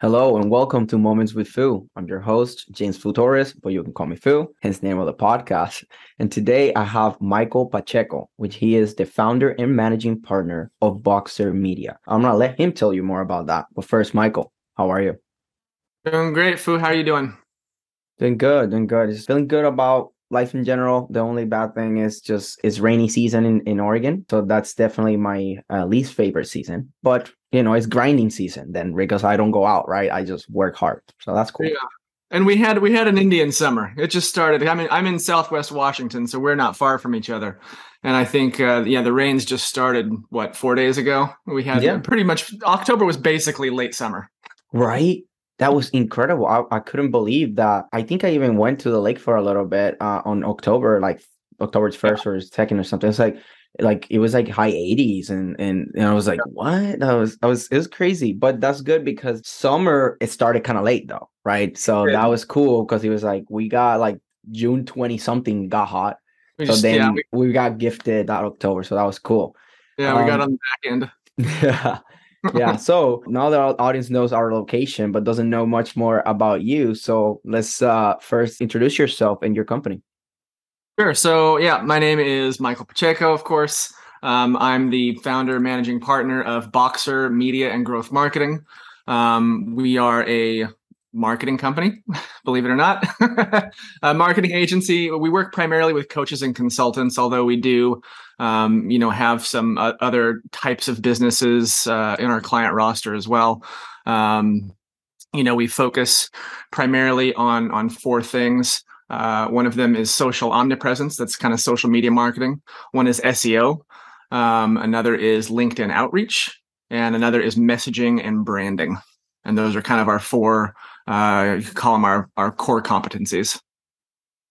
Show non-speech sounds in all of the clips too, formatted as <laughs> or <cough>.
Hello and welcome to Moments with Foo. I'm your host, James Foo Torres, but you can call me Foo, hence the name of the podcast. And today I have Michael Pacheco, which he is the founder and managing partner of Boxer Media. I'm gonna let him tell you more about that. But first, Michael, how are you? Doing great, Foo. How are you doing? Doing good, doing good. Just feeling good about life in general. The only bad thing is just it's rainy season in, in Oregon. So that's definitely my uh, least favorite season. But you know, it's grinding season then because I don't go out, right? I just work hard. So that's cool. Yeah. And we had we had an Indian summer. It just started. I mean, I'm in Southwest Washington, so we're not far from each other. And I think, uh, yeah, the rains just started what four days ago. We had yeah. pretty much October was basically late summer. Right. That was incredible. I, I couldn't believe that. I think I even went to the lake for a little bit uh, on October, like October first yeah. or second or something. It's like like it was like high 80s and and, and I was like what? That was I was it was crazy but that's good because summer it started kind of late though right? So yeah. that was cool because he was like we got like June 20 something got hot we so just, then yeah, we, we, got gifted that October so that was cool. Yeah um, we got um, on the back end. <laughs> Yeah yeah so now that our audience knows our location but doesn't know much more about you so let's uh first introduce yourself and your company Sure. So, yeah, my name is Michael Pacheco, of course. Um, I'm the founder, managing partner of Boxer Media and Growth Marketing. Um, we are a marketing company, <laughs> believe it or not, <laughs> a marketing agency. We work primarily with coaches and consultants, although we do, um, you know, have some uh, other types of businesses uh, in our client roster as well. Um, you know, we focus primarily on on four things. Uh, one of them is social omnipresence. That's kind of social media marketing. One is SEO. Um, another is LinkedIn outreach, and another is messaging and branding. And those are kind of our four. Uh, you could call them our our core competencies.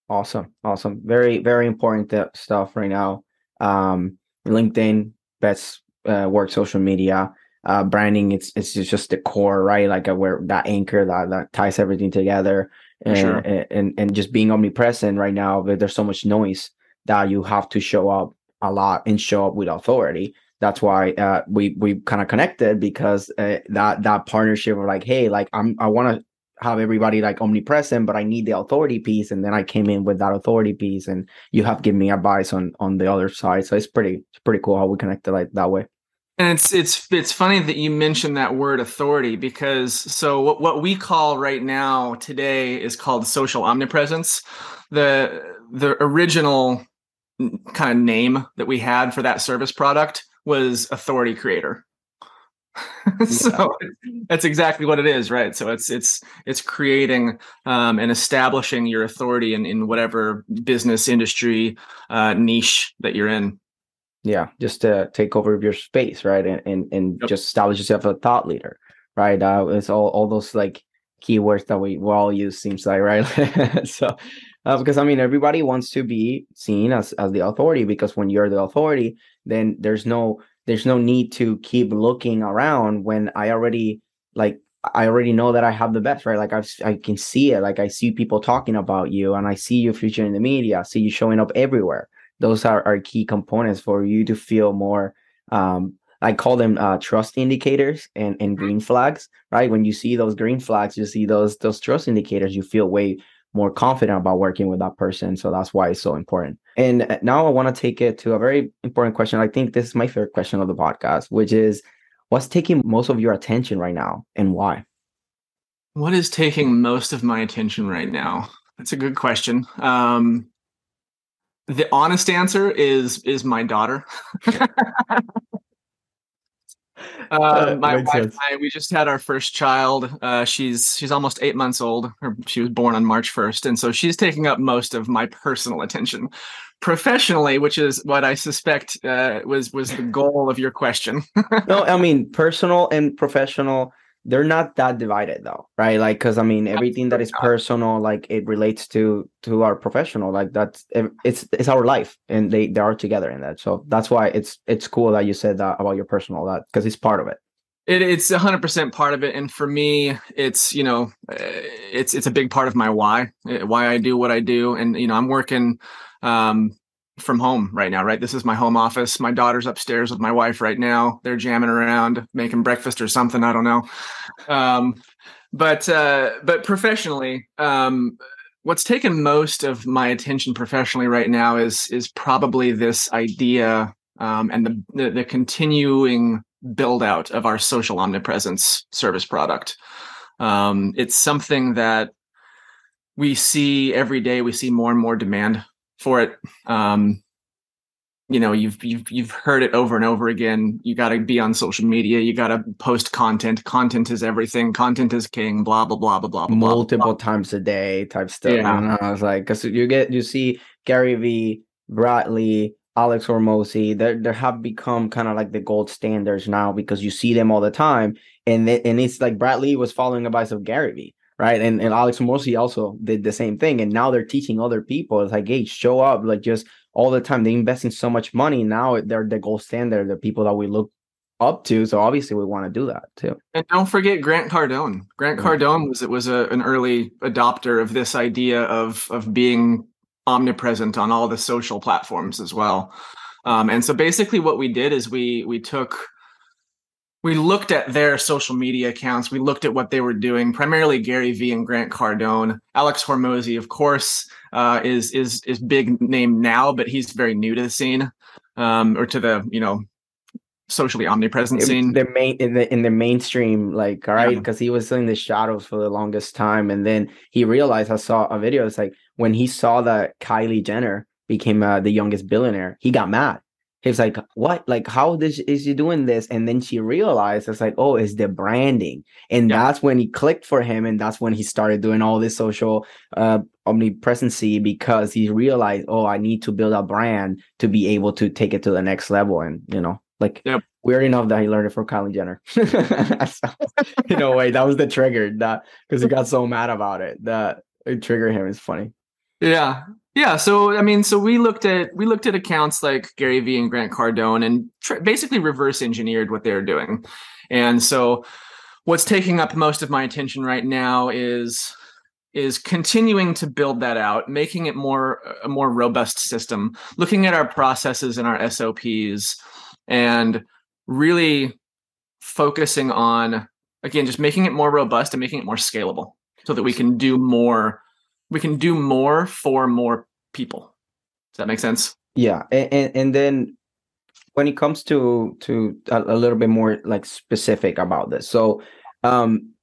Awesome, awesome, very very important stuff right now. Um, LinkedIn, best uh, work social media. Uh, branding, it's it's just the core, right? Like uh, where that anchor that that ties everything together and, sure. and and just being omnipresent right now there's so much noise that you have to show up a lot and show up with authority. That's why uh, we we kind of connected because uh, that that partnership of like hey like i'm i want to have everybody like omnipresent but i need the authority piece and then i came in with that authority piece and you have given me advice on on the other side. So it's pretty it's pretty cool how we connected like that way and it's it's it's funny that you mentioned that word authority because so what, what we call right now today is called social omnipresence. The the original kind of name that we had for that service product was authority creator. <laughs> so that's exactly what it is, right? So it's it's it's creating um, and establishing your authority in in whatever business industry uh, niche that you're in yeah just to take over your space right and and, and yep. just establish yourself as a thought leader right uh it's all all those like keywords that we, we all use seems like right <laughs> so uh, because i mean everybody wants to be seen as as the authority because when you're the authority then there's no there's no need to keep looking around when i already like I already know that I have the best, right? Like I I can see it. Like I see people talking about you, and I see you featured in the media. I see you showing up everywhere those are, are key components for you to feel more um, I call them uh, trust indicators and, and mm-hmm. green flags, right? When you see those green flags, you see those those trust indicators, you feel way more confident about working with that person. So that's why it's so important. And uh, now I want to take it to a very important question. I think this is my favorite question of the podcast, which is what's taking most of your attention right now and why? What is taking most of my attention right now? That's a good question. Um, the honest answer is is my daughter. <laughs> <laughs> uh, my wife and I, we just had our first child. Uh, she's she's almost eight months old. She was born on March first, and so she's taking up most of my personal attention. Professionally, which is what I suspect uh, was was the goal of your question. <laughs> no, I mean personal and professional they're not that divided though right? Like because i mean everything that is personal like it relates to to our professional like that's it's it's our life and they they are together in that. So that's why it's it's cool that you said that about your personal that because it's part of it. It, it's 100% part of it and for me it's you know eh, it's it's a big part of my why eh, why i do what i do and you know i'm working um from home right now, right? This is my home office. My daughter's upstairs with my wife right now. They're jamming around, making breakfast or something. I don't know. Um, but uh, but professionally, um, what's taken most of my attention professionally right now is is probably this idea um, and the, the, the continuing build out of our social omnipresence service product. Um, it's something that we see every day. We see more and more demand for it. Um, you know, you've you've you've heard it over and over again. You got to be on social media. You got to post content. Content is everything. Content is king. Blah blah blah blah blah. Multiple blah. times a day type stuff. Yeah. I was like, because you get you see Gary Vee, Bradley, Alex Hormozi, they they have become kind of like the gold standards now because you see them all the time, and they, and it's like Bradley was following advice of Gary Vee right? And and Alex Hormozi also did the same thing, and now they're teaching other people. It's like, hey, show up, like just all the time. They invest in so much money now; they're the gold standard, the people that we look up to. So obviously, we want to do that too. And don't forget Grant Cardone. Grant Cardone was it was a, an early adopter of this idea of of being omnipresent on all the social platforms as well. Um, and so basically, what we did is we we took we looked at their social media accounts. We looked at what they were doing, primarily Gary Vee and Grant Cardone. Alex Hormozi, of course, uh, is is is big name now, but he's very new to the scene, um, or to the you know socially omnipresent scene. The main in the in the mainstream, like all right, because yeah. he was in the shadows for the longest time, and then he realized. I saw a video. It's like when he saw that Kylie Jenner became uh, the youngest billionaire, he got mad he was like, "What? Like, how this is she doing this?" And then she realized it's like, "Oh, it's the branding," and yeah. that's when he clicked for him, and that's when he started doing all this social uh, omnipresency because he realized, "Oh, I need to build a brand to be able to take it to the next level." And you know, like yep. weird enough that he learned it from Kylie Jenner. <laughs> so, in a way, that was the trigger that because he got so mad about it that it triggered him. It's funny. Yeah, yeah, so I mean, so we looked at we looked at accounts like Gary Vee and Grant Cardone and tr- basically reverse engineered what they're doing. And so what's taking up most of my attention right now is is continuing to build that out, making it more a more robust system, looking at our processes and our SOPs and really focusing on again just making it more robust and making it more scalable so that we can do more we can do more for more people. Does that make sense? Yeah, and and, and then when it comes to to a, a, little bit more like specific about this, so um,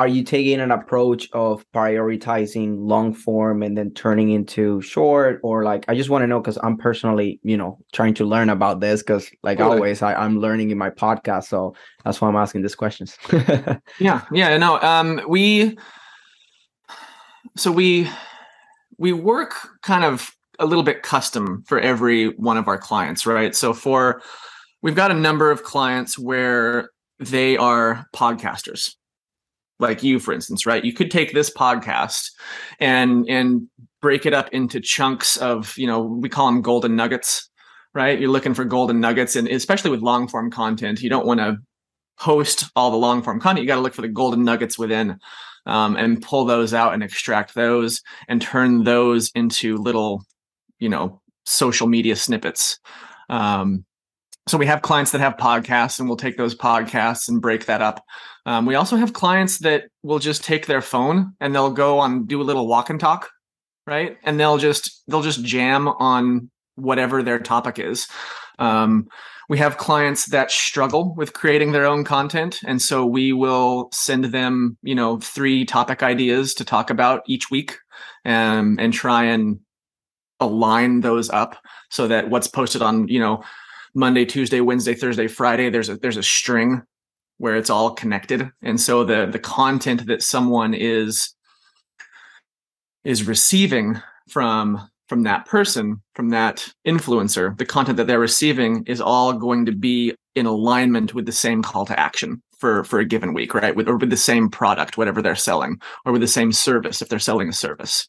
are you taking an approach of prioritizing long form and then turning into short, or like I just want to know because I'm personally, you know, trying to learn about this because like always I, I'm learning in my podcast, so that's why I'm asking these questions. <laughs> yeah, yeah, no, um, we so we we work kind of a little bit custom for every one of our clients, right? So for we've got a number of clients where they are podcasters. Like you for instance right? You could take this podcast and and break it up into chunks of you know we call them golden nuggets right? You're looking for golden nuggets and especially with long form content you don't want to host all the long form content. You got to look for the golden nuggets within um, and pull those out and extract those and turn those into little, you know, social media snippets. Um, so we have clients that have podcasts and we'll take those podcasts and break that up. Um, we also have clients that will just take their phone and they'll go on do a little walk and talk, right? And they'll just they'll just jam on whatever their topic is. Um, we have clients that struggle with creating their own content and so we will send them you know three topic ideas to talk about each week and and try and align those up so that what's posted on you know monday tuesday wednesday thursday friday there's a there's a string where it's all connected. And so the the content that someone is is receiving from from that person, from that influencer, the content that they're receiving is all going to be in alignment with the same call to action for for a given week, right? With or with the same product, whatever they're selling, or with the same service if they're selling a service.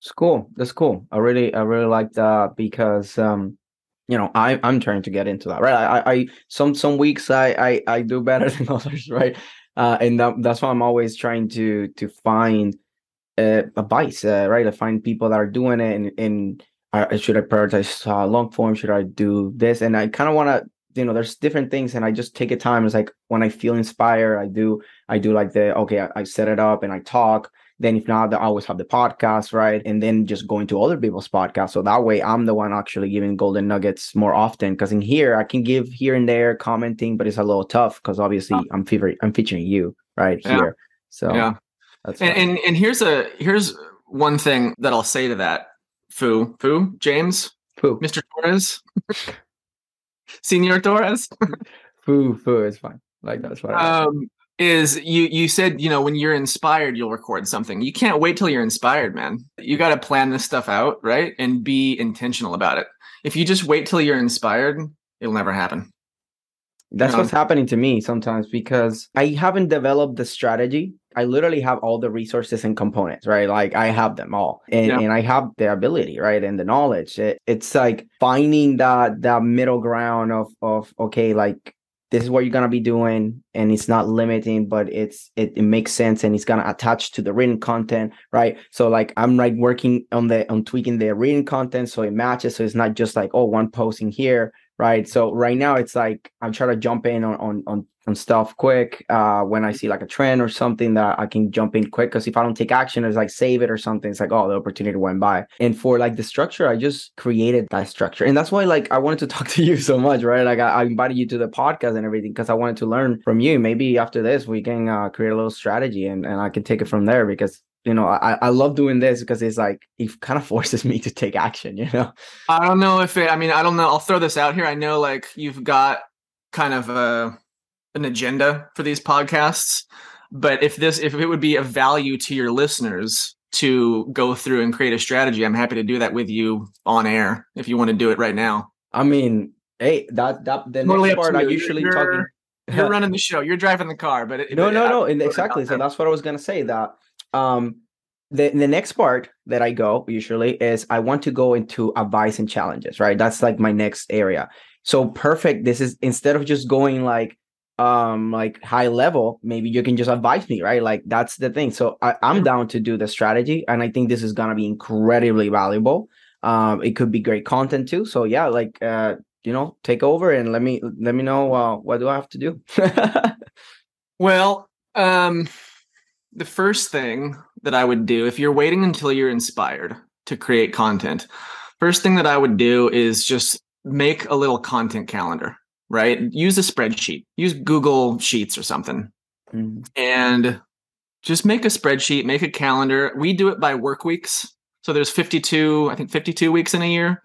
It's cool. That's cool. I really, I really like that because, um, you know, I I'm trying to get into that. Right. I, I some some weeks I I, I do better <laughs> than others. Right. Uh, and that, that's why I'm always trying to to find uh, advice. Uh, right. To find people that are doing it and and I, should I prioritize uh, long form? Should I do this? And I kind of want to you know there's different things and i just take a time it's like when i feel inspired i do i do like the okay I, I, set it up and i talk then if not, I always have the podcast, right? And then just going to other people's podcasts. So that way I'm the one actually giving golden nuggets more often. Cause in here I can give here and there commenting, but it's a little tough because obviously oh. I'm featuring I'm featuring you right yeah. here. So yeah. That's and, and and here's a here's one thing that I'll say to that. Foo, Foo, James, Foo, Mr. Torres, Senior Torres. foo, Foo is fine. Like that's what. Um, is you you said you know when you're inspired you'll record something you can't wait till you're inspired man you got to plan this stuff out right and be intentional about it if you just wait till you're inspired it'll never happen that's you know? what's happening to me sometimes because i haven't developed the strategy i literally have all the resources and components right? Like i have them all and, yeah. and i have the ability right and the knowledge. It, it's like finding that that middle ground of of okay like this is what you're gonna be doing and it's not limiting but it's it, it makes sense and it's gonna attach to the written content right? So like i'm like working on the on tweaking the written content so it matches so it's not just like oh one posting here right? So right now it's like i'm trying to jump in on on, on on stuff quick uh when i see like a trend or something that i can jump in quick because if i don't take action it's like save it or something it's like oh the opportunity went by. And for like the structure i just created that structure. And that's why like i wanted to <laughs> talk to you so much right? Like i, I invited you to the podcast and everything because i wanted to learn from you. Maybe after this we can uh, create a little strategy and, and i can take it from there because you know i i love doing this because it's like it kind of <laughs> forces me to take action you know? I don't know if it i mean i don't know i'll throw this out here. I know like you've got kind of a an agenda for these podcasts but if this if it would be of value to your listeners to go through and create a strategy i'm happy to do that with you on air if you want to do it right now. I mean hey that that the totally next part i usually you're, talking you're <laughs> running the show. You're driving the car but it, no no no exactly so that's what i was going to say that um the, the next part that I go usually is I want to go into advice and challenges, right? That's like my next area. So perfect. This is instead of just going like um like high level, maybe you can just advise me, right? Like that's the thing. So I, I'm down to do the strategy, and I think this is gonna be incredibly valuable. Um, it could be great content too. So yeah, like uh, you know, take over and let me let me know uh, what do I have to do. <laughs> well, um, the first thing that I would do if you're waiting until you're inspired to create content, first thing that I would do is just make a little content calendar, right? Use a spreadsheet, use Google Sheets or something, mm-hmm. and just make a spreadsheet, make a calendar. We do it by work weeks. So there's 52, I think 52 weeks in a year.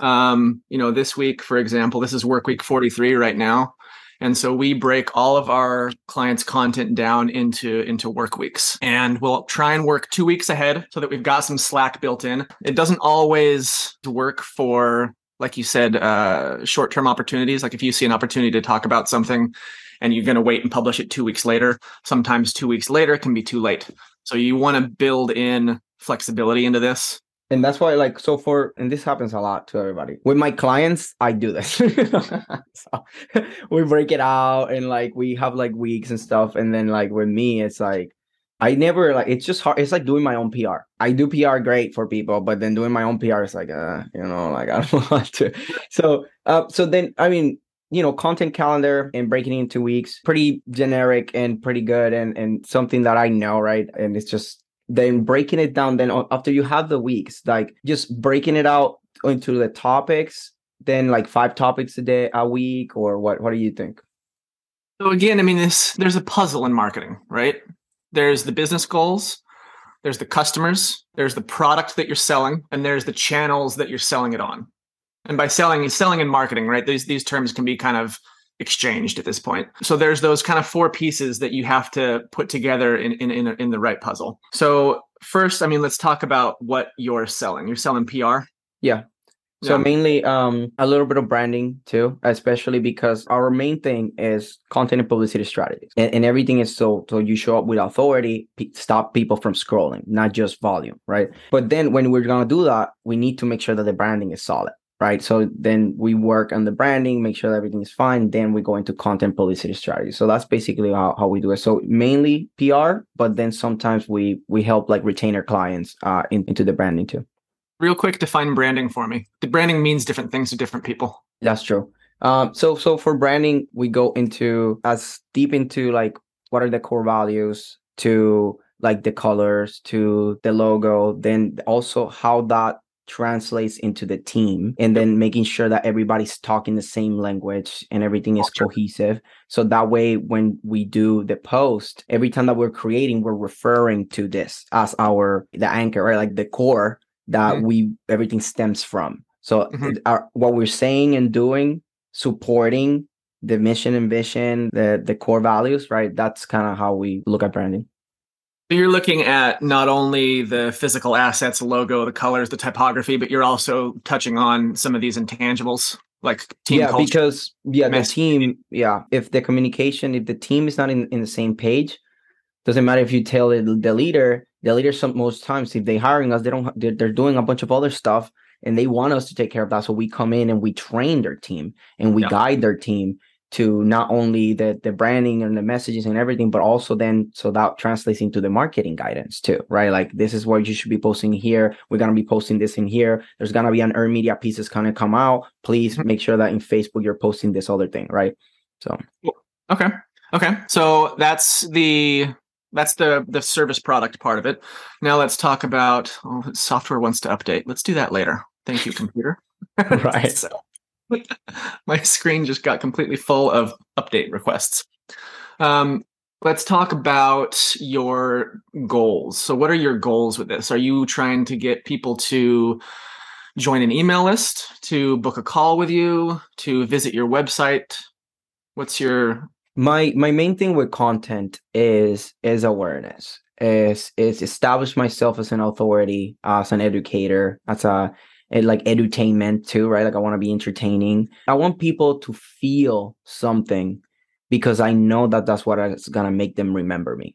Um, you know, this week, for example, this is work week 43 right now. And so we break all of our clients' content down into, into work weeks. And we'll try and work two weeks ahead so that we've got some slack built in. It doesn't always work for, like you said, uh, short term opportunities. Like if you see an opportunity to talk about something and you're going to wait and publish it two weeks later, sometimes two weeks later can be too late. So you want to build in flexibility into this and that's why like so for and this happens a lot to everybody. With my clients i do this. <laughs> So we break it out and like we have like weeks and stuff. And then like with me it's like i never like it's just hard it's like doing my own pr i do pr great for people but then doing my own pr is like uh you know like <laughs> i don't want to. So uh so then i mean you know content calendar and breaking into weeks pretty generic and pretty good and and something that i know right? And it's just then breaking it down then after you have the weeks like just breaking it out into the topics then like five topics a day a week or what what do you think? So again i mean this there's a puzzle in marketing right? There's the business goals there's the customers there's the product that you're selling and there's the channels that you're selling it on. And by selling selling and marketing right these these terms can be kind of exchanged at this point. So there's those kind of four pieces that you have to put together in in in, in the right puzzle. So first, I mean, let's talk about what you're selling. You're selling PR. Yeah. So Yeah. mainly um a little bit of branding too, especially because our main thing is content and publicity strategies. And, and everything is so so you show up with authority, pe- stop people from scrolling, not just volume, right? But then when we're going to do that, we need to make sure that the branding is solid, right? So then we work on the branding, make sure that everything is fine, then we go into content publicity strategy. So that's basically how, how we do it. So mainly PR, but then sometimes we we help like retainer clients uh in, into the branding too. Real quick, define branding for me. The branding means different things to different people. That's true. Um, so so for branding, we go into as deep into like what are the core values to like the colors to the logo, then also how that translates into the team, and then making sure that everybody's talking the same language and everything is cohesive. So that way, when we do the post, every time that we're creating, we're referring to this as our the anchor, right? Like the core that Mhm. we everything stems from. So Mhm. our, what we're saying and doing, supporting the mission and vision, the the core values, right? That's kind of how we look at branding. So you're looking at not only the physical assets, the logo, the colors, the typography, but you're also touching on some of these intangibles like team yeah, culture. because yeah, the team, yeah, if the communication, if the team is not in, in the same page, doesn't matter if you tell it, the leader, the leader some most times if they're hiring us, they don't they're, they're doing a bunch of other stuff and they want us to take care of that. So we come in and we train their team and we Yeah. guide their team to not only the the branding and the messages and everything, but also then so that translates into the marketing guidance too, right? Like this is what you should be posting here. We're gonna be posting this in here. There's gonna be an earned media piece that's gonna come out. Please Mhm. make sure that in Facebook you're posting this other thing, right? So Okay. Okay. So that's the that's the the service product part of it. Now let's talk about oh, software wants to update. Let's do that later. Thank you, computer. <laughs> <laughs> Right. So, <laughs> my screen just got completely full of update requests. Um, let's talk about your goals. So, what are your goals with this? Are you trying to get people to join an email list, to book a call with you, to visit your website? What's your my my main thing with content is is awareness is is establish myself as an authority as an educator as a, a like edutainment too right? Like i want to be entertaining. I want people to feel something because i know that that's what is gonna make them remember me.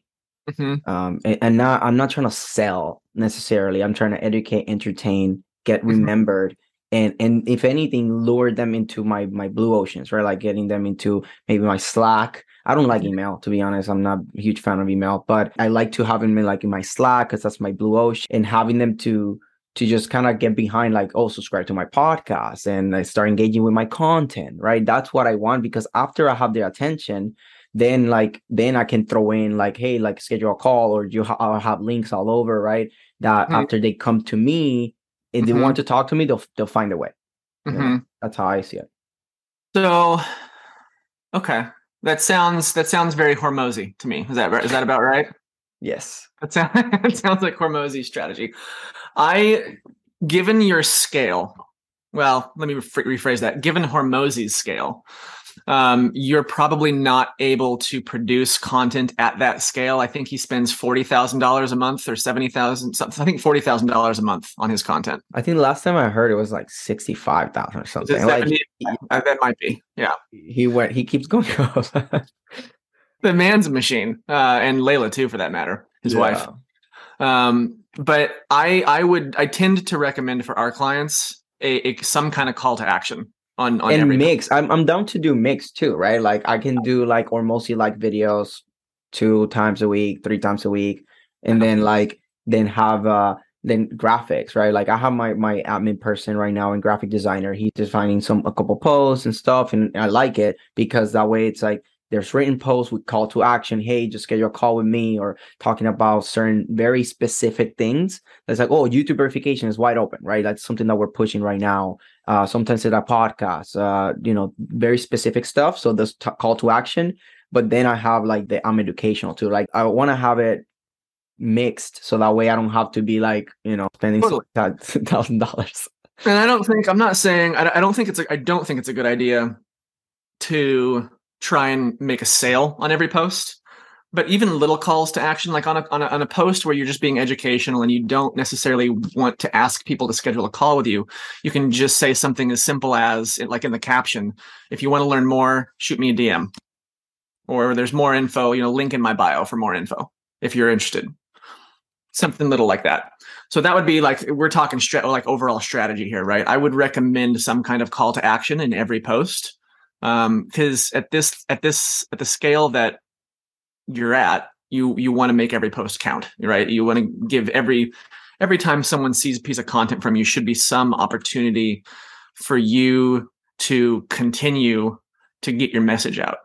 Mhm. um and, and not i'm not trying to sell necessarily. I'm trying to educate entertain get Mhm. remembered and and if anything lure them into my my blue oceans right? Like getting them into maybe my slack. I don't like email to be honest. I'm not a huge fan of email but i like to have them in like in my slack because that's my blue ocean and having them to to just kind of get behind like oh subscribe to my podcast and I start engaging with my content right that's what i want because after i have their attention then like then i can throw in like hey like schedule a call or you ha- i'll have links all over right that Mhm. after they come to me if they Mhm. want to talk to me they'll they'll find a way Yeah. Mhm. that's how i see it So, okay, that sounds that sounds very Hormozi to me. Is that right? Is that about right? yes That sounds <laughs> that sounds like hormozi strategy. I, given your scale, well, let me rephr- rephrase that. Given Hormozi's scale, um, you're probably not able to produce content at that scale. I think he spends forty thousand dollars a month or seventy thousand. I think forty thousand dollars a month on his content. i think last time i heard it was like 65000 or something like 70? Uh, that might be. Yeah, he went he keeps going the man's a machine, uh, and Leila too, for that matter, his wife. Um, but I I would I tend to recommend for our clients a, a some kind of call to action on on and every mix. I'm, I'm down to do mix too right? Like i can do like or mostly like videos two times a week three times a week and then like then have uh then graphics right? Like i have my my admin person right now and graphic designer. He's designing some a couple posts and stuff and i like it because that way it's like there's written posts with call to action hey just schedule a call with me or talking about certain very specific things that's like oh youtube verification is wide open right that's something that we're pushing right now uh, sometimes it's a podcast, uh, you know, very specific stuff. So there's t- call to action, but then I have like the I'm educational too. Like I want to have it mixed so that way I don't have to be like, you know, spending <laughs> thousand dollars. And I don't think I'm not saying I, I don't think it's a, I don't think it's a good idea to try and make a sale on every post. but even little calls to action like on a, on a on a post where you're just being educational and you don't necessarily want to ask people to schedule a call with you you can just say something as simple as like in the caption if you want to learn more shoot me a dm or there's more info you know link in my bio for more info if you're interested. Something little like that. So that would be like we're talking stra- like overall strategy here right? I would recommend some kind of call to action in every post um because at this at this at the scale that you're at you you want to make every post count right? You want to give every every time someone sees a piece of content from you should be some opportunity for you to continue to get your message out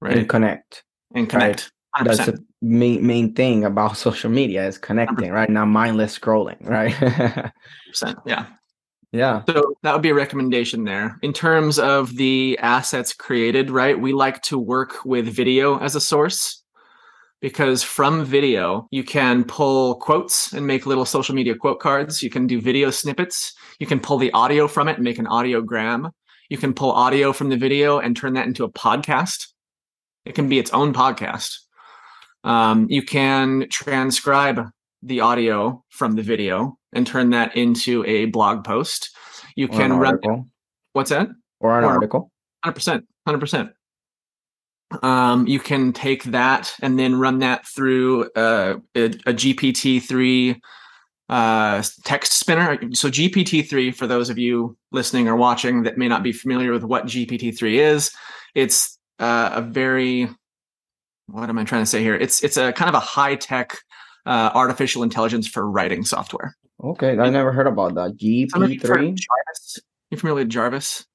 right? And connect. And connect. Right. that's the main main thing about social media is connecting 100%. right? Not mindless scrolling right? <laughs> Yeah yeah. So that would be a recommendation there. In terms of the assets created, right? We like to work with video as a source because from video, you can pull quotes and make little social media quote cards. You can do video snippets. You can pull the audio from it and make an audiogram. You can pull audio from the video and turn that into a podcast. It can be its own podcast. Um, you can transcribe the audio from the video and turn that into a blog post. You or can run. What's that? Or an or, article. Hundred percent. Hundred percent. Um, you can take that and then run that through uh, a, a GPT three uh, text spinner. So GPT three, for those of you listening or watching that may not be familiar with what GPT three is, it's uh, a very what am I trying to say here? It's it's a kind of a high tech uh, artificial intelligence for writing software. Okay, I never heard about that. GP three. You familiar with Jarvis?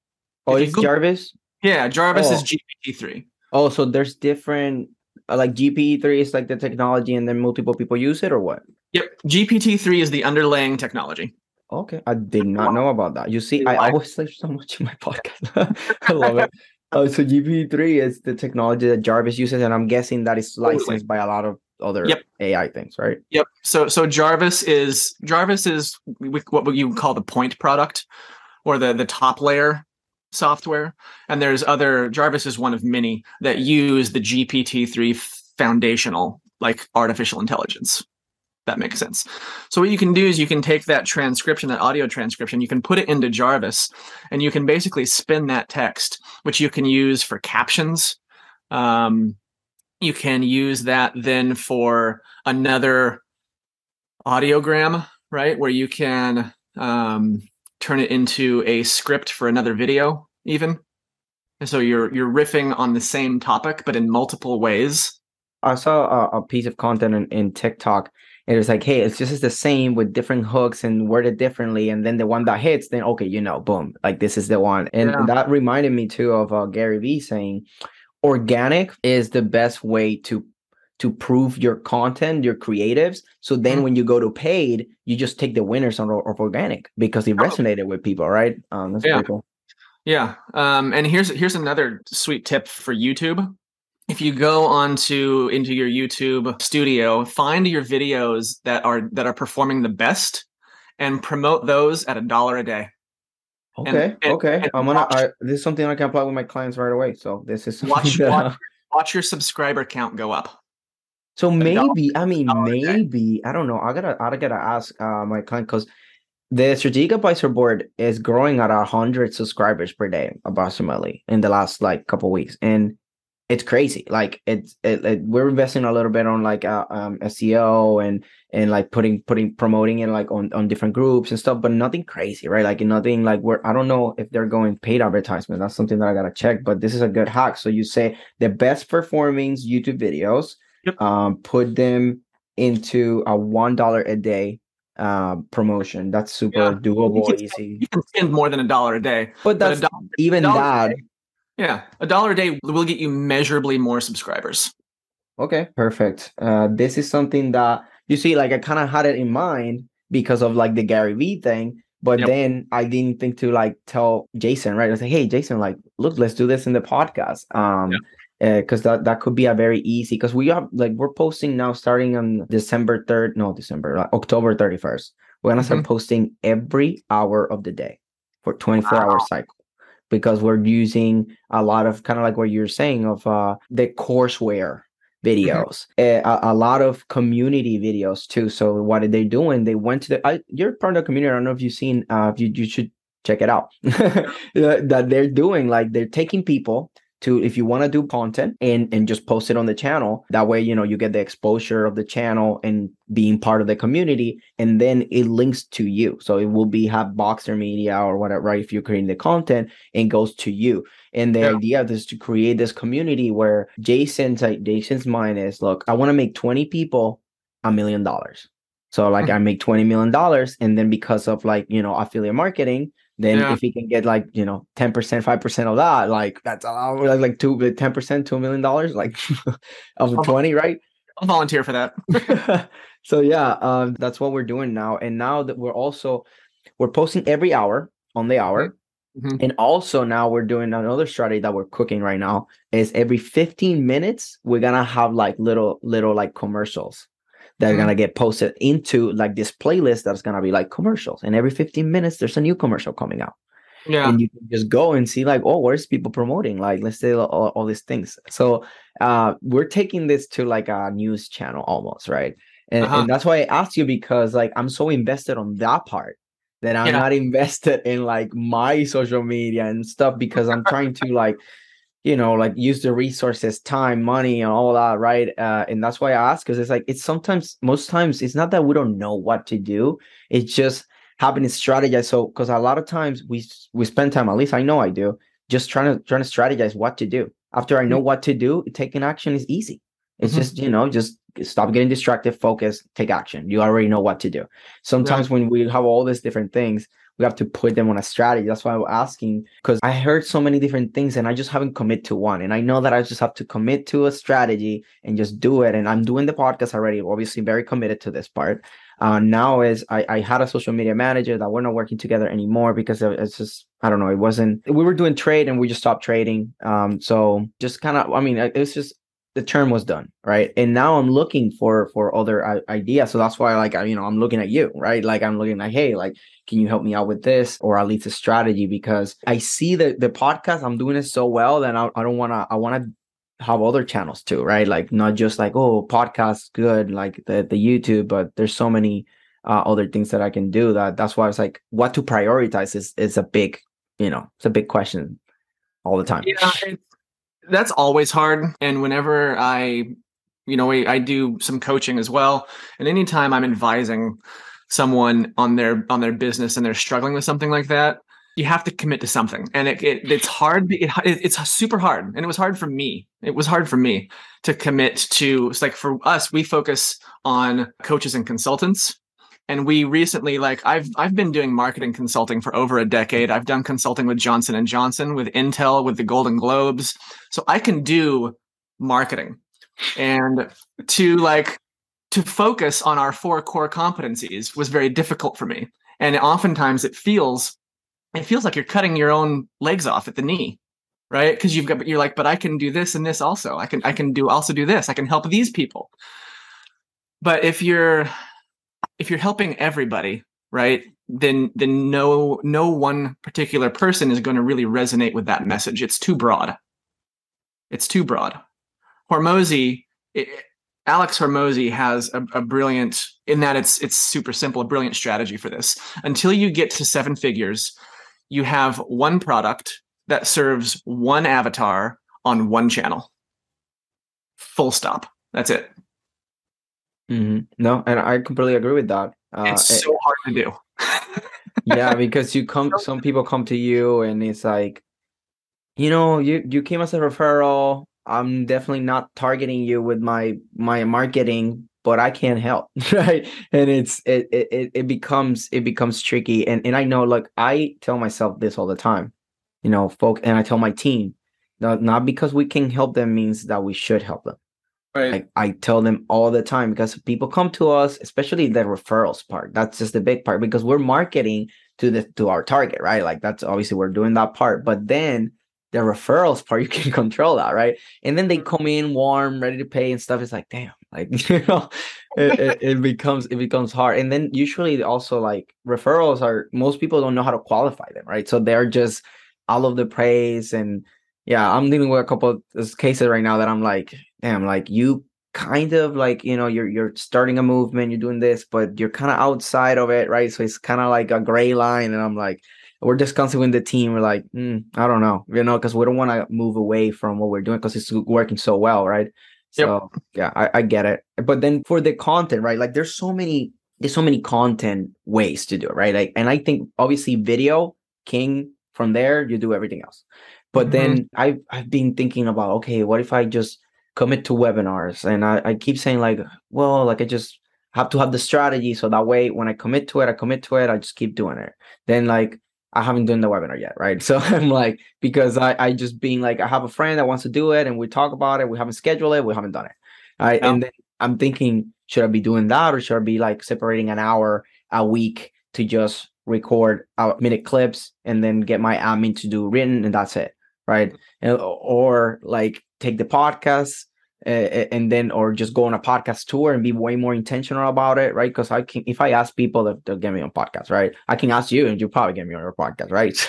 Oh, it's Jarvis. Yeah, Jarvis oh. is GPT three. Oh, so there's different uh, like GPT three is like the technology, and then multiple people use it, or what? Yep, GPT three is the underlying technology. Okay, I did not know about that. You see, I always say so much in my podcast. <laughs> I love it. Oh, so GPT three is the technology that Jarvis uses, and I'm guessing that is licensed by a lot of other yep. AI things, right? Yep. So so Jarvis is Jarvis is what you call the point product or the the top layer software and there's other Jarvis is one of many that use the GPT-3 foundational like artificial intelligence. That makes sense. So what you can do is you can take that transcription, that audio transcription, you can put it into Jarvis, and you can basically spin that text, which you can use for captions, um, you can use that then for another audiogram, right? Where you can um, turn it into a script for another video, even. And so you're you're riffing on the same topic, but in multiple ways. I saw a, a piece of content in, in TikTok. It was like, hey, it's just the same with different hooks and worded differently. And then the one that hits, then okay, you know, boom, like this is the one. And yeah. that reminded me too of uh, Gary Vee saying, organic is the best way to to prove your content, your creatives. So then mm-hmm. when you go to paid, you just take the winners of, of organic because it oh. resonated with people, right? Um, that's yeah. cool. Yeah. Um, and here's here's another sweet tip for YouTube. If you go onto into your YouTube studio, find your videos that are that are performing the best and promote those at a dollar a day. Okay, and, and, okay. And I'm gonna. Watch, I, this is something I can apply with my clients right away. So this is watch, watch, watch your subscriber count go up. So maybe, I mean, maybe I don't know. I gotta, I gotta ask uh, my client because the strategic advisor board is growing at a hundred subscribers per day, approximately, in the last like couple weeks, and it's crazy. Like it's it, it, we're investing a little bit on like uh, um, SEO and and like putting putting promoting it like on on different groups and stuff, but nothing crazy, right? Like nothing like where I don't know if they're going paid advertisement. That's something that I gotta check. But this is a good hack. So you say the best performing YouTube videos, yep. um, put them into a one dollar a day uh promotion. That's super yeah. doable, you can, easy. You can spend more than a dollar a day, but that's but dollar, even that. Yeah, a dollar a day will get you measurably more subscribers. Okay, perfect. Uh, this is something that you see, like I kind of had it in mind because of like the Gary Vee thing, but yep. then I didn't think to like tell Jason, right? I was like, hey, Jason, like, look, let's do this in the podcast. Um, because uh, that that could be a very easy because we have like we're posting now starting on December third, no December, like October thirty first. We're gonna start mm-hmm. posting every hour of the day for twenty four wow. hour cycle because we're using a lot of kind of like what you're saying of uh the courseware videos, mm-hmm. a, a, lot of community videos too. So what are they doing? They went to the. I, you're part of the community. I don't know if you've seen. Uh, you you should check it out. <laughs> that they're doing like they're taking people to if you want to do content and and just post it on the channel that way you know you get the exposure of the channel and being part of the community and then it links to you. So it will be have boxer media or whatever right if you're creating the content and goes to you. And the yeah. idea is to create this community where jason's like jason's mind is look i want to make 20 people a million dollars. So like i <laughs> make 20 million dollars and then because of like you know affiliate marketing then yeah. if he can get like, you know, 10%, 5% of that, like that's a lot, like two, 10% to a million dollars, like <laughs> of 20, right? I'll volunteer for that. <laughs> <laughs> so yeah, um, that's what we're doing now. And now that we're also, we're posting every hour on the hour. Mm-hmm. And also now we're doing another strategy that we're cooking right now is every 15 minutes, we're going to have like little, little like commercials that mm-hmm. are gonna get posted into like this playlist that's gonna be like commercials. And every 15 minutes, there's a new commercial coming out. Yeah. And you can just go and see like, oh, where's people promoting? Like, let's say all, all these things. So uh we're taking this to like a news channel almost, right? And, uh-huh. and that's why I asked you because like I'm so invested on that part that I'm yeah. not <laughs> invested in like my social media and stuff because I'm trying to like you know like use the resources time money and all that right? Uh, and that's why i ask because it's like it's sometimes most times it's not that we don't know what to do it's just having to strategize. So because a lot of times we we spend time at least i know i do just trying to trying to strategize what to do. After i know mm-hmm. what to do taking action is easy. It's mm-hmm. just you know just stop getting distracted focus take action. You already know what to do. Sometimes when we have all these different things we have to put them on a strategy. That's why I'm asking because I heard so many different things and I just haven't commit to one. And I know that I just have to commit to a strategy and just do it. And I'm doing the podcast already, obviously very committed to this part. Uh, now is I, I had a social media manager that we're not working together anymore because it's just I don't know it wasn't we were doing trade and we just stopped trading um so just kind of I mean it's just the term was done right? And now i'm looking for for other ideas. So that's why like I, you know i'm looking at you right? Like i'm looking like hey like can you help me out with this or at least a strategy? Because i see the the podcast i'm doing it so well that i, I don't want to i want to have other channels too right? Like not just like oh podcast good like the the youtube but there's so many uh, other things that i can do that that's why it's like what to prioritize is is a big you know it's a big question all the time. Yeah that's always hard. And whenever I, you know, I, I do some coaching as well, and anytime I'm advising someone on their on their business and they're struggling with something like that, you have to commit to something, and it, it it's hard. It, it's super hard, and it was hard for me. It was hard for me to commit to. It's like for us, we focus on coaches and consultants and we recently like i've i've been doing marketing consulting for over a decade. I've done consulting with johnson and johnson with intel with the golden globes. So i can do marketing. And to like to focus on our four core competencies was very difficult for me. And oftentimes it feels it feels like you're cutting your own legs off at the knee right? Because you've got you're like but i can do this and this also. I can i can do also do this. I can help these people. But if you're if you're helping everybody, right, then then no no one particular person is going to really resonate with that message. It's too broad. It's too broad. Hormozi, it, Alex Hormozi has a, a, brilliant in that it's it's super simple, a brilliant strategy for this. Until you get to seven figures, you have one product that serves one avatar on one channel. Full stop. That's it. Mm-hmm. No, and I completely agree with that. Uh, it's so it, hard to do. <laughs> yeah, because you come, some people come to you, and it's like, you know, you you came as a referral. I'm definitely not targeting you with my my marketing, but I can't help, <laughs> right? And it's it it it becomes it becomes tricky, and and I know, like I tell myself this all the time, you know, folk, and I tell my team, not not because we can help them means that we should help them Right. I, I tell them all the time because people come to us, especially the referrals part. That's just the big part because we're marketing to the to our target, right? Like that's obviously we're doing that part. But then the referrals part, <laughs> you can control that, right? And then they mm-hmm. come in warm, ready to pay and stuff. It's like, damn, like <laughs> you know, it, it, <laughs> it becomes it becomes hard. And then usually also like referrals are most people don't know how to qualify them, right? So they're just all of the praise and yeah, I'm dealing with a couple of cases right now that I'm like, damn, like you kind of like you know you're you're starting a movement you're doing this but you're kind of outside of it right? So it's kind of like a gray line and i'm like we're discussing with the team we're like mm, i don't know you know because we don't want to move away from what we're doing because it's working so well right? So yep. yeah I, I get it. But then for the content right like there's so many there's so many content ways to do it right? Like and i think obviously video king from there you do everything else. But mm-hmm. then I've I've been thinking about okay, what if I just commit to webinars? And I, I keep saying like, well, like I just have to have the strategy so that way when I commit to it, I commit to it, I just keep doing it. Then like I haven't done the webinar yet, right? <laughs> So I'm like, because I I just being like, I have a friend that wants to do it and we talk about it, we haven't scheduled it, we haven't done it. Right. And then I'm thinking, should I be doing that or should I be like separating an hour a week to just record out minute clips and then get my admin to do written and that's it right? Mm-hmm. And, or like take the podcast uh, and then or just go on a podcast tour and be way more intentional about it, right? Because I can, if I ask people if they'll get me on podcast, right? I can ask you and you probably get me on your podcast, right? <laughs>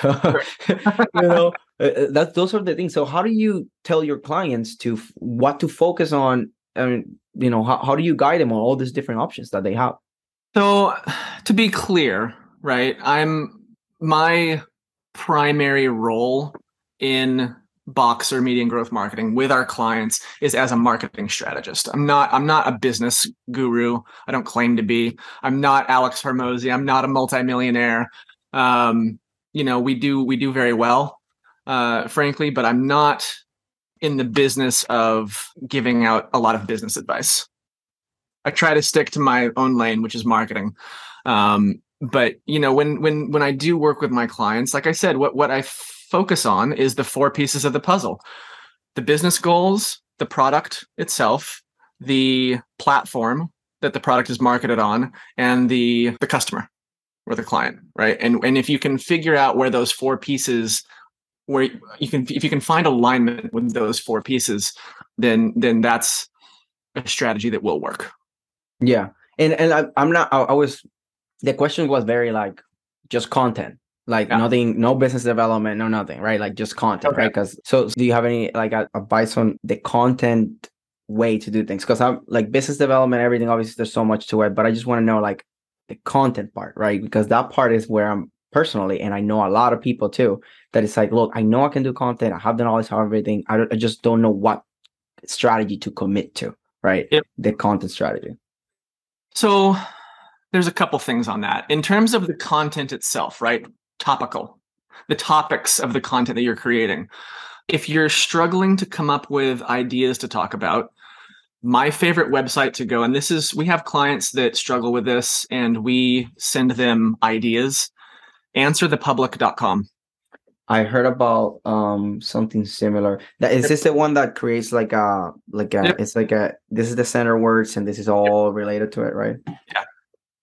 So you know <laughs> eh, that those are the things. So how do you tell your clients to what to focus on? I mean, you know, how, how do you guide them on all these different options that they have? So to be clear, right? I'm my primary role in Boxer media and growth marketing with our clients is as a marketing strategist. I'm not I'm not a business guru. I don't claim to be. I'm not Alex Hormozi. I'm not a multimillionaire. Um, you know, we do we do very well, uh, frankly, but I'm not in the business of giving out a lot of business advice. I try to stick to my own lane, which is marketing. Um, but you know, when when when I do work with my clients, like I said, what what I focus on is the four pieces of the puzzle. The business goals, the product itself, the platform that the product is marketed on, and the, the customer or the client, right? And, and if you can figure out where those four pieces where you can if you can find alignment with those four pieces then then that's a strategy that will work. Yeah. And and I, i'm not I, I was the question was very like just content like yeah. nothing no business development no nothing right? Like just content okay. right? Because so, so, do you have any like advice on the content way to do things? Because i'm like business development everything obviously there's so much to it but i just want to know like the content part right? Because that part is where i'm personally and i know a lot of people too that it's like look i know i can do content i have the knowledge of everything i, I just don't know what strategy to commit to right? Yep. the content strategy. So there's a couple things on that. In terms of the content itself right topical, the topics of the content that you're creating. If you're struggling to come up with ideas to talk about, my favorite website to go, and this is, we have clients that struggle with this and we send them ideas, answerthepublic.com. I heard about um something similar. That is this the one that creates like a like a yep. it's like a this is the center words and this is all yep. related to it, right? Yeah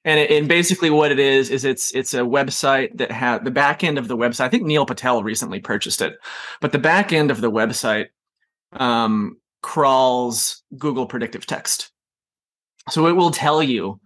and it, and basically what it is is it's it's a website that had the back end of the website. I think Neil Patel recently purchased it, but the back end of the website um, crawls Google predictive text, so it will tell you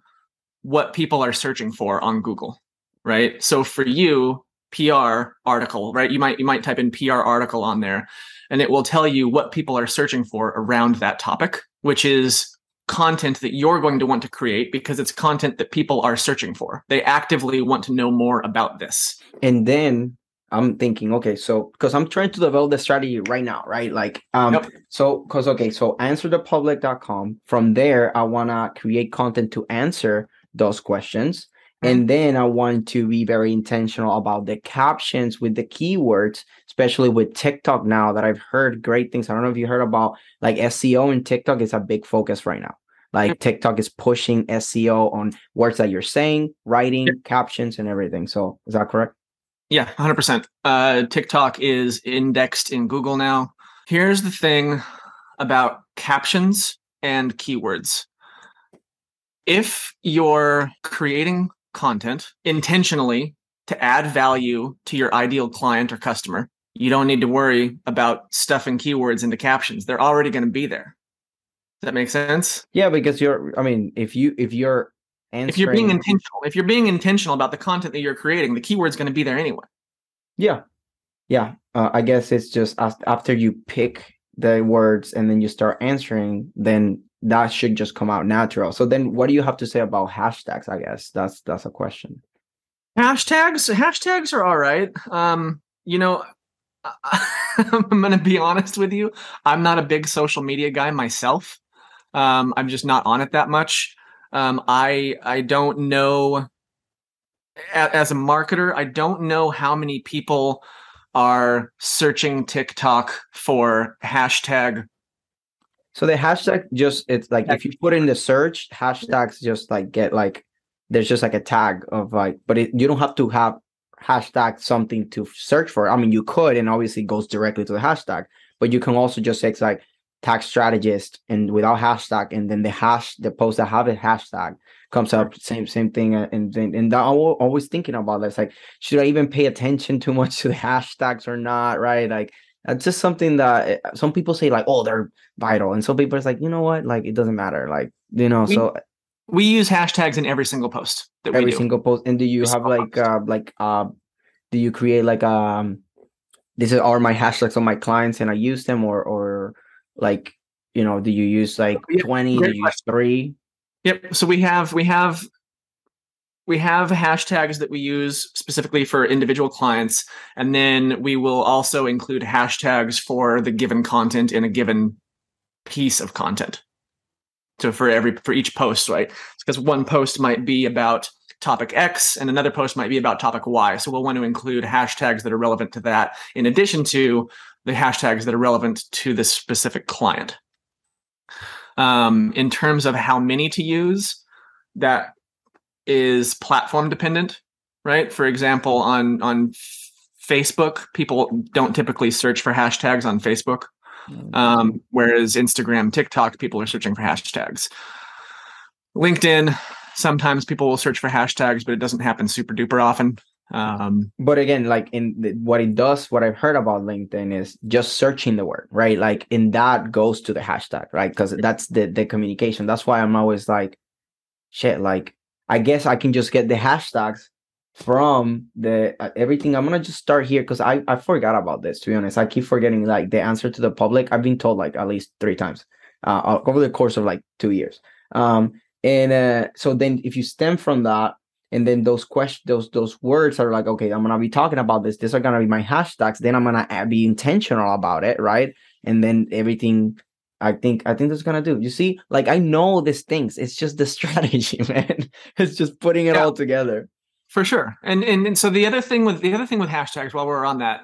what people are searching for on Google, right? So for you, PR article, right? You might you might type in PR article on there, and it will tell you what people are searching for around that topic, which is content that you're going to want to create because it's content that people are searching for. They actively want to know more about this. And then I'm thinking, okay, so because I'm trying to develop the strategy right now, right? Like, um, so because okay, so answerthepublic.com. From there, I wanna create content to answer those questions. Mm-hmm. And then I want to be very intentional about the captions with the keywords, especially with TikTok now that I've heard great things. I don't know if you heard about like SEO and TikTok is a big focus right now. Like TikTok is pushing SEO on words that you're saying, writing, captions, and everything. So is that correct? Yeah, 100%. Uh, TikTok is indexed in Google now. Here's the thing about captions and keywords. If you're creating content intentionally to add value to your ideal client or customer, you don't need to worry about stuffing keywords into captions. They're already going to be there. Does that make sense? Yeah, because you're I mean, if you if you're answering... if you're being intentional, if you're being intentional about the content that you're creating, the keyword's going to be there anyway. Yeah. Yeah. Uh, I guess it's just after you pick the words and then you start answering, then that should just come out natural. So then what do you have to say about hashtags? I guess that's that's a question. Hashtags, hashtags are all right. Um, you know, <laughs> I'm going to be honest with you. I'm not a big social media guy myself. Um, I'm just not on it that much. Um, I I don't know as a marketer, I don't know how many people are searching TikTok for hashtag. So the hashtag just it's like if you put in the search, hashtags just like get like there's just like a tag of like, but it, you don't have to have hashtag something to search for. I mean, you could, and obviously goes directly to the hashtag, but you can also just say it's like tax strategist and without hashtag, and then the hash the post that have a hashtag comes up same same thing uh, and and, and I'm always thinking about this like should i even pay attention too much to the <laughs> hashtags or not right like that's just something that eh, some people say like oh they're vital and some people are like you know what? Like it doesn't matter like you know we, so we use hashtags in every single post that every single post and do you every have like uh like uh do you create like um this are my hashtags on my clients and i use them or or like you know do you use like yeah, 20 do you use three? Yep. So we have we have we have hashtags that we use specifically for individual clients and then we will also include hashtags for the given content in a given piece of content. So for every for each post right? Because one post might be about topic x and another post might be about topic y. So we'll want to include hashtags that are relevant to that in addition to the hashtags that are relevant to this specific client. Um, in terms of how many to use, that is platform dependent, right? For example, on on Facebook, people don't typically search for hashtags on Facebook, mm. um, whereas Instagram, TikTok, people are searching for hashtags. LinkedIn, sometimes people will search for hashtags, but it doesn't happen super duper often. Um, but again, like in the, what it does, what I've heard about LinkedIn is just searching the word, right? Like in that goes to the hashtag, right? Because that's the the communication. That's why I'm always like, shit. Like I guess I can just get the hashtags from the uh, everything. I'm gonna just start here because I I forgot about this. To be honest, I keep forgetting like the answer to the public. I've been told like at least three times uh, over the course of like two years. Um, and uh, so then if you stem from that and then those questions those those words are like okay i'm gonna be talking about this these are gonna be my hashtags then i'm gonna be intentional about it right and then everything i think i think that's gonna do. You see like i know these things it's just the <laughs> strategy man. It's just putting it yeah, all together. For sure. And, and and so the other thing with the other thing with hashtags while we're on that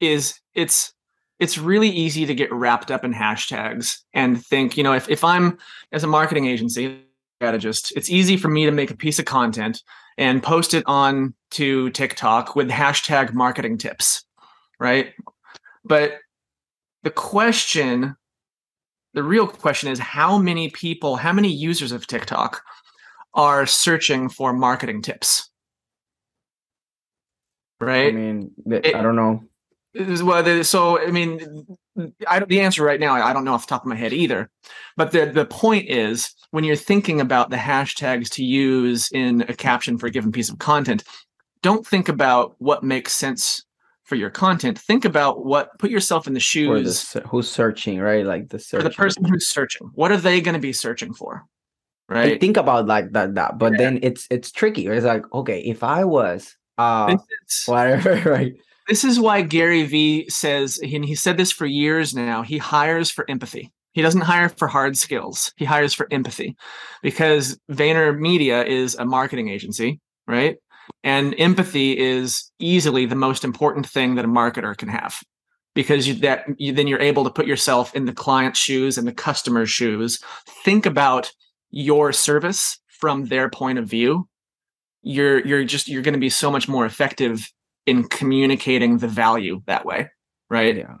is it's it's really easy to get wrapped up in hashtags and think you know if, if i'm as a marketing agency strategist, it's easy for me to make a piece of content and post it on to TikTok with hashtag marketing tips, right? But the question, the real question is how many people, how many users of TikTok are searching for marketing tips? Right? I mean, it, I don't know. Well, so I mean, I the answer right now I don't know off the top of my head either. But the the point is when you're thinking about the hashtags to use in a caption for a given piece of content, don't think about what makes sense for your content. Think about what put yourself in the shoes the, who's searching, right? Like the search. For the person who's searching. What are they going to be searching for? Right. I think about like that that, but yeah. then it's it's tricky. It's like, okay, if I was uh <laughs> whatever, right? This is why Gary Vee says, and he said this for years now, he hires for empathy. He doesn't hire for hard skills. He hires for empathy because VaynerMedia is a marketing agency, right? And empathy is easily the most important thing that a marketer can have because you, that you, then you're able to put yourself in the client's shoes and the customer's shoes. Think about your service from their point of view. You're you're just you're going to be so much more effective in communicating the value that way, right? Yeah.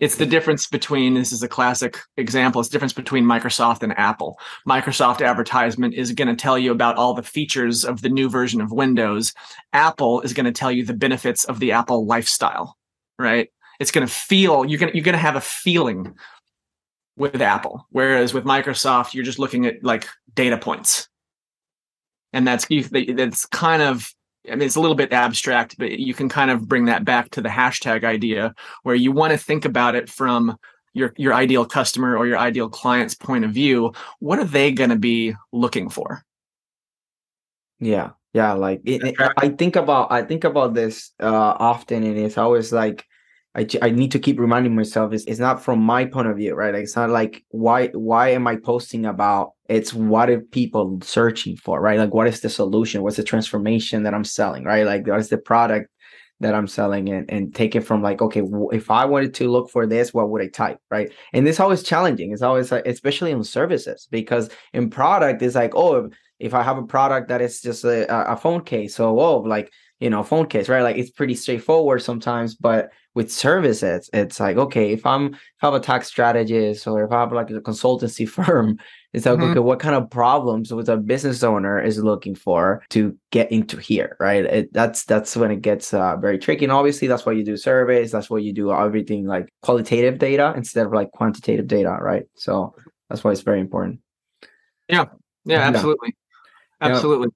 It's the difference between this is a classic example. It's the difference between Microsoft and Apple. Microsoft advertisement is going to tell you about all the features of the new version of Windows. Apple is going to tell you the benefits of the Apple lifestyle, right? It's going to feel you're going to, you're going to have a feeling with Apple, whereas with Microsoft you're just looking at like data points, and that's that's kind of I mean, it's a little bit abstract, but you can kind of bring that back to the hashtag idea where you want to think about it from your your ideal customer or your ideal client's point of view, what are they going to be looking for? Yeah, yeah. Like it, it, I think about I think about this uh, often, and it's always like I, I need to keep reminding myself is it's not from my point of view, right? Like, it's not like why why am I posting about it's what are people searching for, right? Like what is the solution? What's the transformation that I'm selling, right? Like what is the product that I'm selling and, and take it from like, okay, if I wanted to look for this, what would I type? Right. And it's always challenging. It's always like, especially in services, because in product, it's like, oh, if I have a product that is just a, a phone case, so oh, like you know, phone case, right? Like it's pretty straightforward sometimes, but with services, it's like, okay, if I'm if I have a tax strategist or if I have like a consultancy <laughs> firm, it's like, mm-hmm. okay, what kind of problems with a business owner is looking for to get into here, right? It, that's that's when it gets uh, very tricky. And obviously, that's why you do surveys. That's why you do everything like qualitative data instead of like quantitative data, right? So that's why it's very important. Yeah, yeah, absolutely, yeah. absolutely.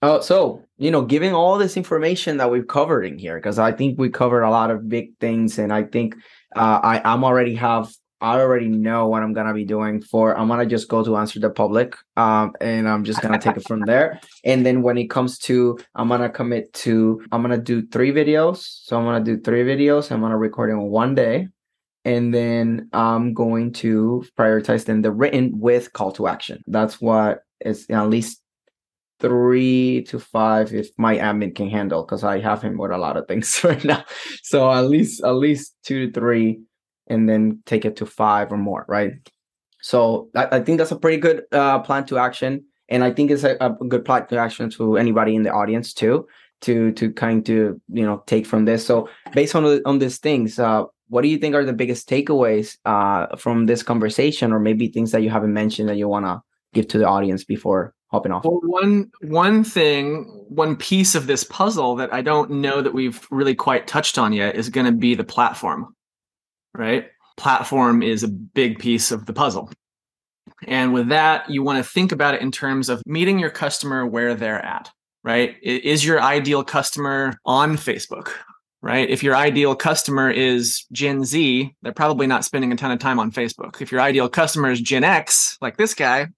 Uh, so you know, giving all this information that we've covered in here, because I think we covered a lot of big things, and I think uh, I I'm already have I already know what I'm gonna be doing for. I'm gonna just go to answer the public, um, and I'm just gonna take it from there. And then when it comes to, I'm gonna commit to, I'm gonna do three videos. So I'm gonna do three videos. I'm gonna record in one day, and then I'm going to prioritize them the written with call to action. That's what is at least three to five if my admin can handle because I have him with a lot of things <laughs> right now. So at least at least two to three, and then take it to five or more, right? So I, I think that's a pretty good uh, plan to action, and I think it's a, a, good plan to action to anybody in the audience too, to to kind of you know take from this. So based on on these things, uh, what do you think are the biggest takeaways uh, from this conversation, or maybe things that you haven't mentioned that you want to give to the audience before hopping off? Well, one one thing, one piece of this puzzle that I don't know that we've really quite touched on yet is going to be the platform. Right? Platform is a big piece of the puzzle. And with that, you want to think about it in terms of meeting your customer where they're at, right? Is your ideal customer on Facebook? Right. If your ideal customer is Gen Z, they're probably not spending a ton of time on Facebook. If your ideal customer is Gen X, like this guy,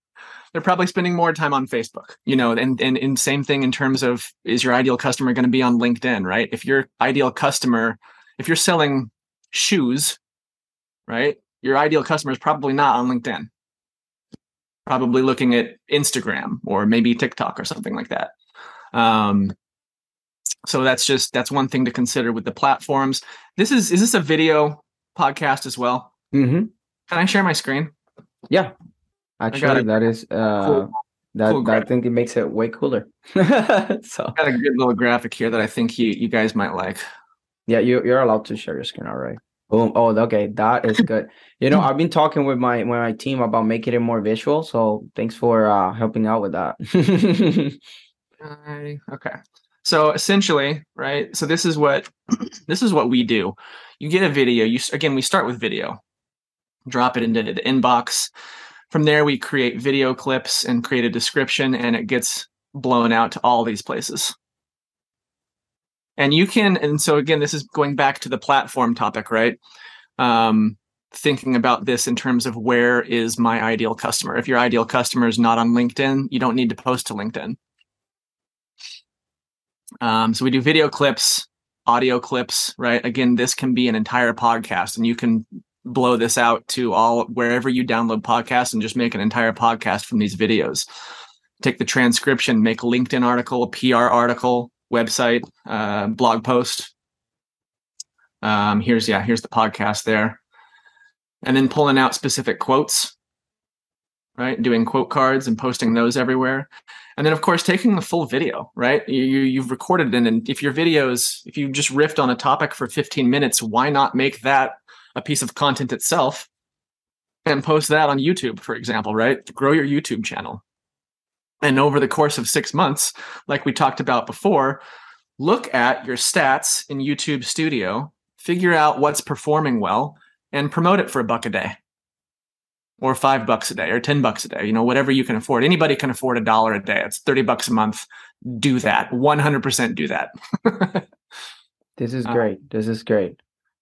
they're probably spending more time on Facebook, you know, and, and, and same thing in terms of is your ideal customer going to be on LinkedIn, right? If your ideal customer, if you're selling shoes, right, your ideal customer is probably not on LinkedIn, probably looking at Instagram or maybe TikTok or something like that. Um, so that's just that's one thing to consider with the platforms. This is is this a video podcast as well? Mm-hmm. Can I share my screen? Yeah, Actually, that is uh cool, that, cool that I think it makes it way cooler. <laughs> so I got a good little graphic here that I think you you guys might like. Yeah, you you're allowed to share your screen, all right. Boom. Oh, okay. That is good. you know, I've been talking with my with my team about making it more visual. So thanks for uh helping out with that. <laughs> okay. So essentially, right? So this is what <clears throat> this is what we do. You get a video. You again, we start with video. Drop it into the inbox. From there, we create video clips and create a description, and it gets blown out to all these places. And you can, and so again, this is going back to the platform topic, right? Um, thinking about this in terms of where is my ideal customer. If your ideal customer is not on LinkedIn, you don't need to post to LinkedIn. Um, so we do video clips, audio clips, right? Again, this can be an entire podcast, and you can blow this out to all wherever you download podcasts and just make an entire podcast from these videos. Take the transcription, make a LinkedIn article, a PR article, website, uh, blog post. Um, here's yeah, here's the podcast there, and then pulling out specific quotes, right? Doing quote cards and posting those everywhere, and then of course taking the full video, right? You, you have recorded it, and if your videos, if you just riffed on a topic for 15 minutes, why not make that a piece of content itself and post that on YouTube, for example, right? Grow your YouTube channel. And over the course of six months, like we talked about before, look at your stats in YouTube Studio, figure out what's performing well, and promote it for a buck a day or five bucks a day or 10 bucks a day, you know, whatever you can afford. Anybody can afford a dollar a day. It's 30 bucks a month. Do that. 100% do that. <laughs> this is uh, great. Um, this is great.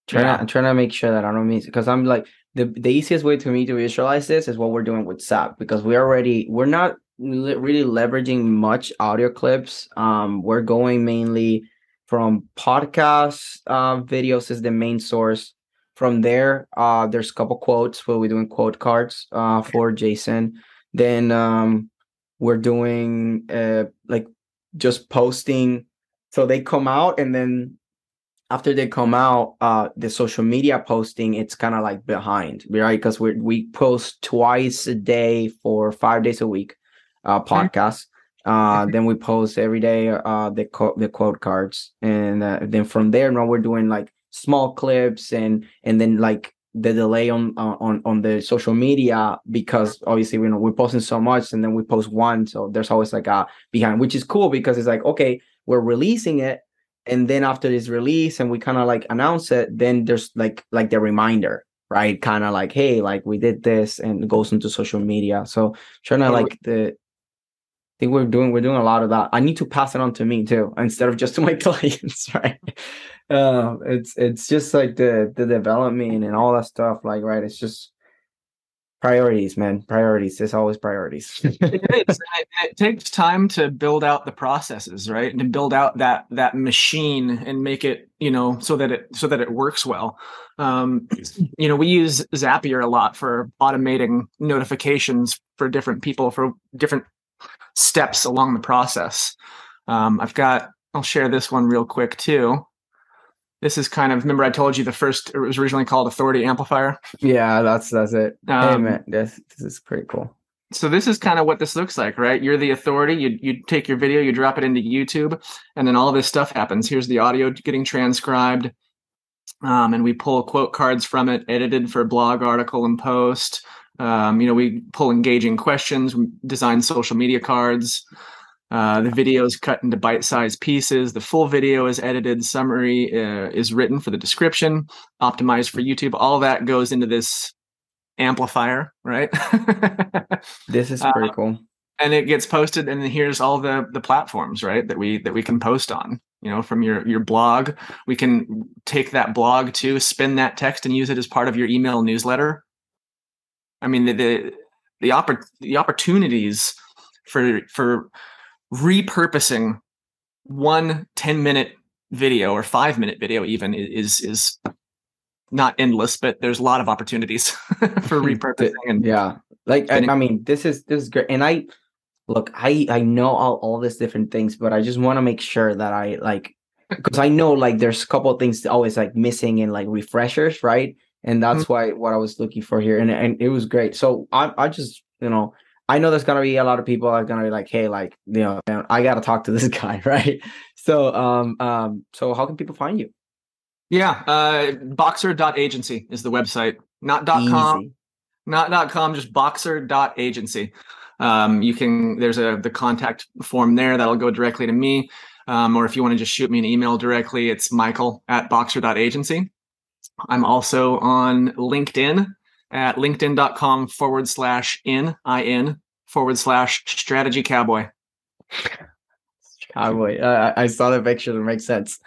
Trying yeah. to, I'm trying to make sure that I don't miss because I'm like the the easiest way to me to visualize this is what we're doing with SAB because we already we're not li- really leveraging much audio clips. Um, we're going mainly from podcast uh, videos is the main source. From there, uh, there's a couple quotes where we're doing quote cards uh, for Jason. Then um, we're doing uh, like just posting. So they come out and then after they come out, uh, the social media posting it's kind of like behind, right? Because we we post twice a day for five days a week, uh, podcast. Uh, then we post every day uh the co- the quote cards, and uh, then from there now we're doing like small clips and and then like the delay on on on the social media because obviously you know we're posting so much and then we post one so there's always like a behind which is cool because it's like okay we're releasing it and then after this release and we kind of like announce it then there's like like the reminder right kind of like hey like we did this and it goes into social media so trying to like the I think we're doing we're doing a lot of that. I need to pass it on to me too, <laughs> instead of just to my <laughs> clients, right? Uh, it's it's just like the the development and all that stuff, like right. It's just priorities, man. Priorities. It's always priorities. <laughs> it, is. It, it, takes time to build out the processes, right, and to build out that that machine and make it, you know, so that it so that it works well. Um, you know, we use Zapier a lot for automating notifications for different people for different steps along the process. Um, I've got, I'll share this one real quick too. This is kind of remember I told you the first it was originally called Authority Amplifier. Yeah, that's that's it. Um, hey man, this this is pretty cool. So this is kind of what this looks like, right? You're the authority. You you take your video, you drop it into YouTube, and then all this stuff happens. Here's the audio getting transcribed, um, and we pull quote cards from it, edited for blog article and post. Um, you know, we pull engaging questions, design social media cards. Uh, the video is cut into bite-sized pieces. The full video is edited. Summary uh, is written for the description, optimized for YouTube. All that goes into this amplifier, right? <laughs> this is pretty uh, cool. And it gets posted, and here's all the the platforms, right? That we that we can post on. You know, from your your blog, we can take that blog to spin that text and use it as part of your email newsletter I mean, the the the, oppor- the opportunities for for repurposing one 10 minute video or five minute video even is is not endless, but there's a lot of opportunities <laughs> for <laughs> repurposing. And yeah, like I, I, mean, this is this is great, and I look, I I know all all these different things, but I just want to make sure that I like <laughs> because I know like there's a couple of things always like missing in like refreshers, right? and that's mm-hmm. why what I was looking for here, and and it was great. So I I just you know I know there's gonna be a lot of people are gonna be like, hey, like you know, I gotta talk to this <laughs> guy, right? So um um so how can people find you? Yeah, uh boxer.agency is the website. Not dot com. Not dot com, just boxer.agency. Um you can there's a the contact form there that'll go directly to me. Um, or if you want to just shoot me an email directly, it's michael at boxer.agency. I'm also on LinkedIn at linkedin.com forward slash in, in forward slash strategy cowboy. Cowboy. Uh, I saw the picture. That makes sense.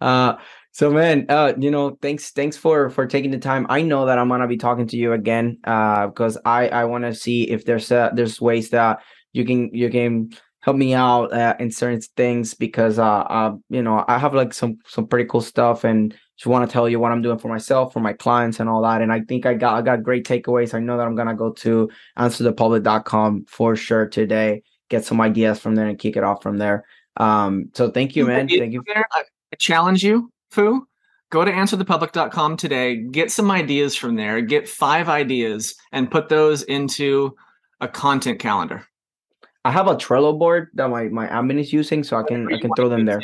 Uh, so man, uh, you know, thanks, thanks for for taking the time. I know that I'm gonna be talking to you again, uh, because I I want to see if there's uh, there's ways that you can you can help me out uh, in certain things because uh, uh you know I have like some some pretty cool stuff and just want to tell you what I'm doing for myself, for my clients, and all that. And I think I got I got great takeaways. I know that I'm gonna go to answerthepublic.com for sure today, get some ideas from there, and kick it off from there. Um, so thank you, man. Thank you. I challenge you, Foo. Go to answerthepublic.com today. Get some ideas from there. Get five ideas and put those into a content calendar. I have a Trello board that my my admin is using, so I can I can throw them there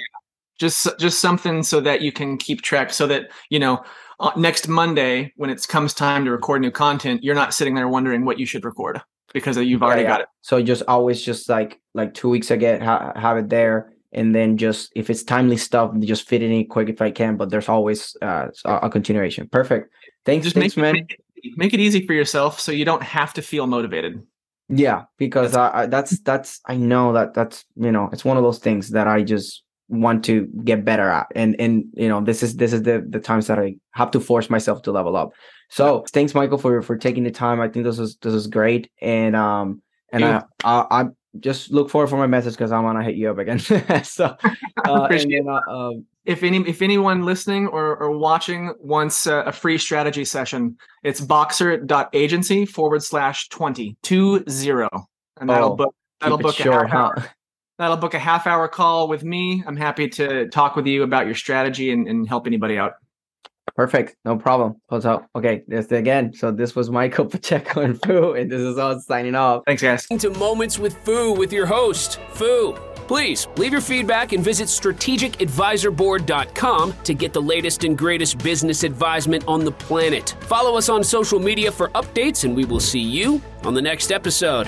just just something so that you can keep track so that you know uh, next monday when it comes time to record new content you're not sitting there wondering what you should record because you've already yeah, yeah. got it. So just always just like like two weeks ago ha- have it there and then just if it's timely stuff just fit it in quick if i can but there's always uh, a continuation. Perfect. Thanks just thanks make, man. make it, make it easy for yourself so you don't have to feel motivated. Yeah because that's, I, that's that's i know that that's you know it's one of those things that i just want to get better at. And and you know this is this is the the times that i have to force myself to level up. So thanks michael for for taking the time. I think this is this is great. And um and I, I i just look forward for my message because i want to hit you up again. <laughs> So <laughs> uh, then, uh, um, if any if anyone listening or, or watching wants a, a free strategy session it's boxer.agency forward slash 20 two zero. And that'll Oh, book that'll book a short, half huh? Hour that'll book a half hour call with me i'm happy to talk with you about your strategy and, and help anybody out Perfect. No problem. So, okay, this again. So this was Michael <laughs> Pacheco and Foo, and this is us signing off. thanks guys To Moments with Foo with your host, Foo. Please leave your feedback and visit strategicadvisorboard.com to get the latest and greatest business advisement on the planet. Follow us on social media for updates, and we will see you on the next episode.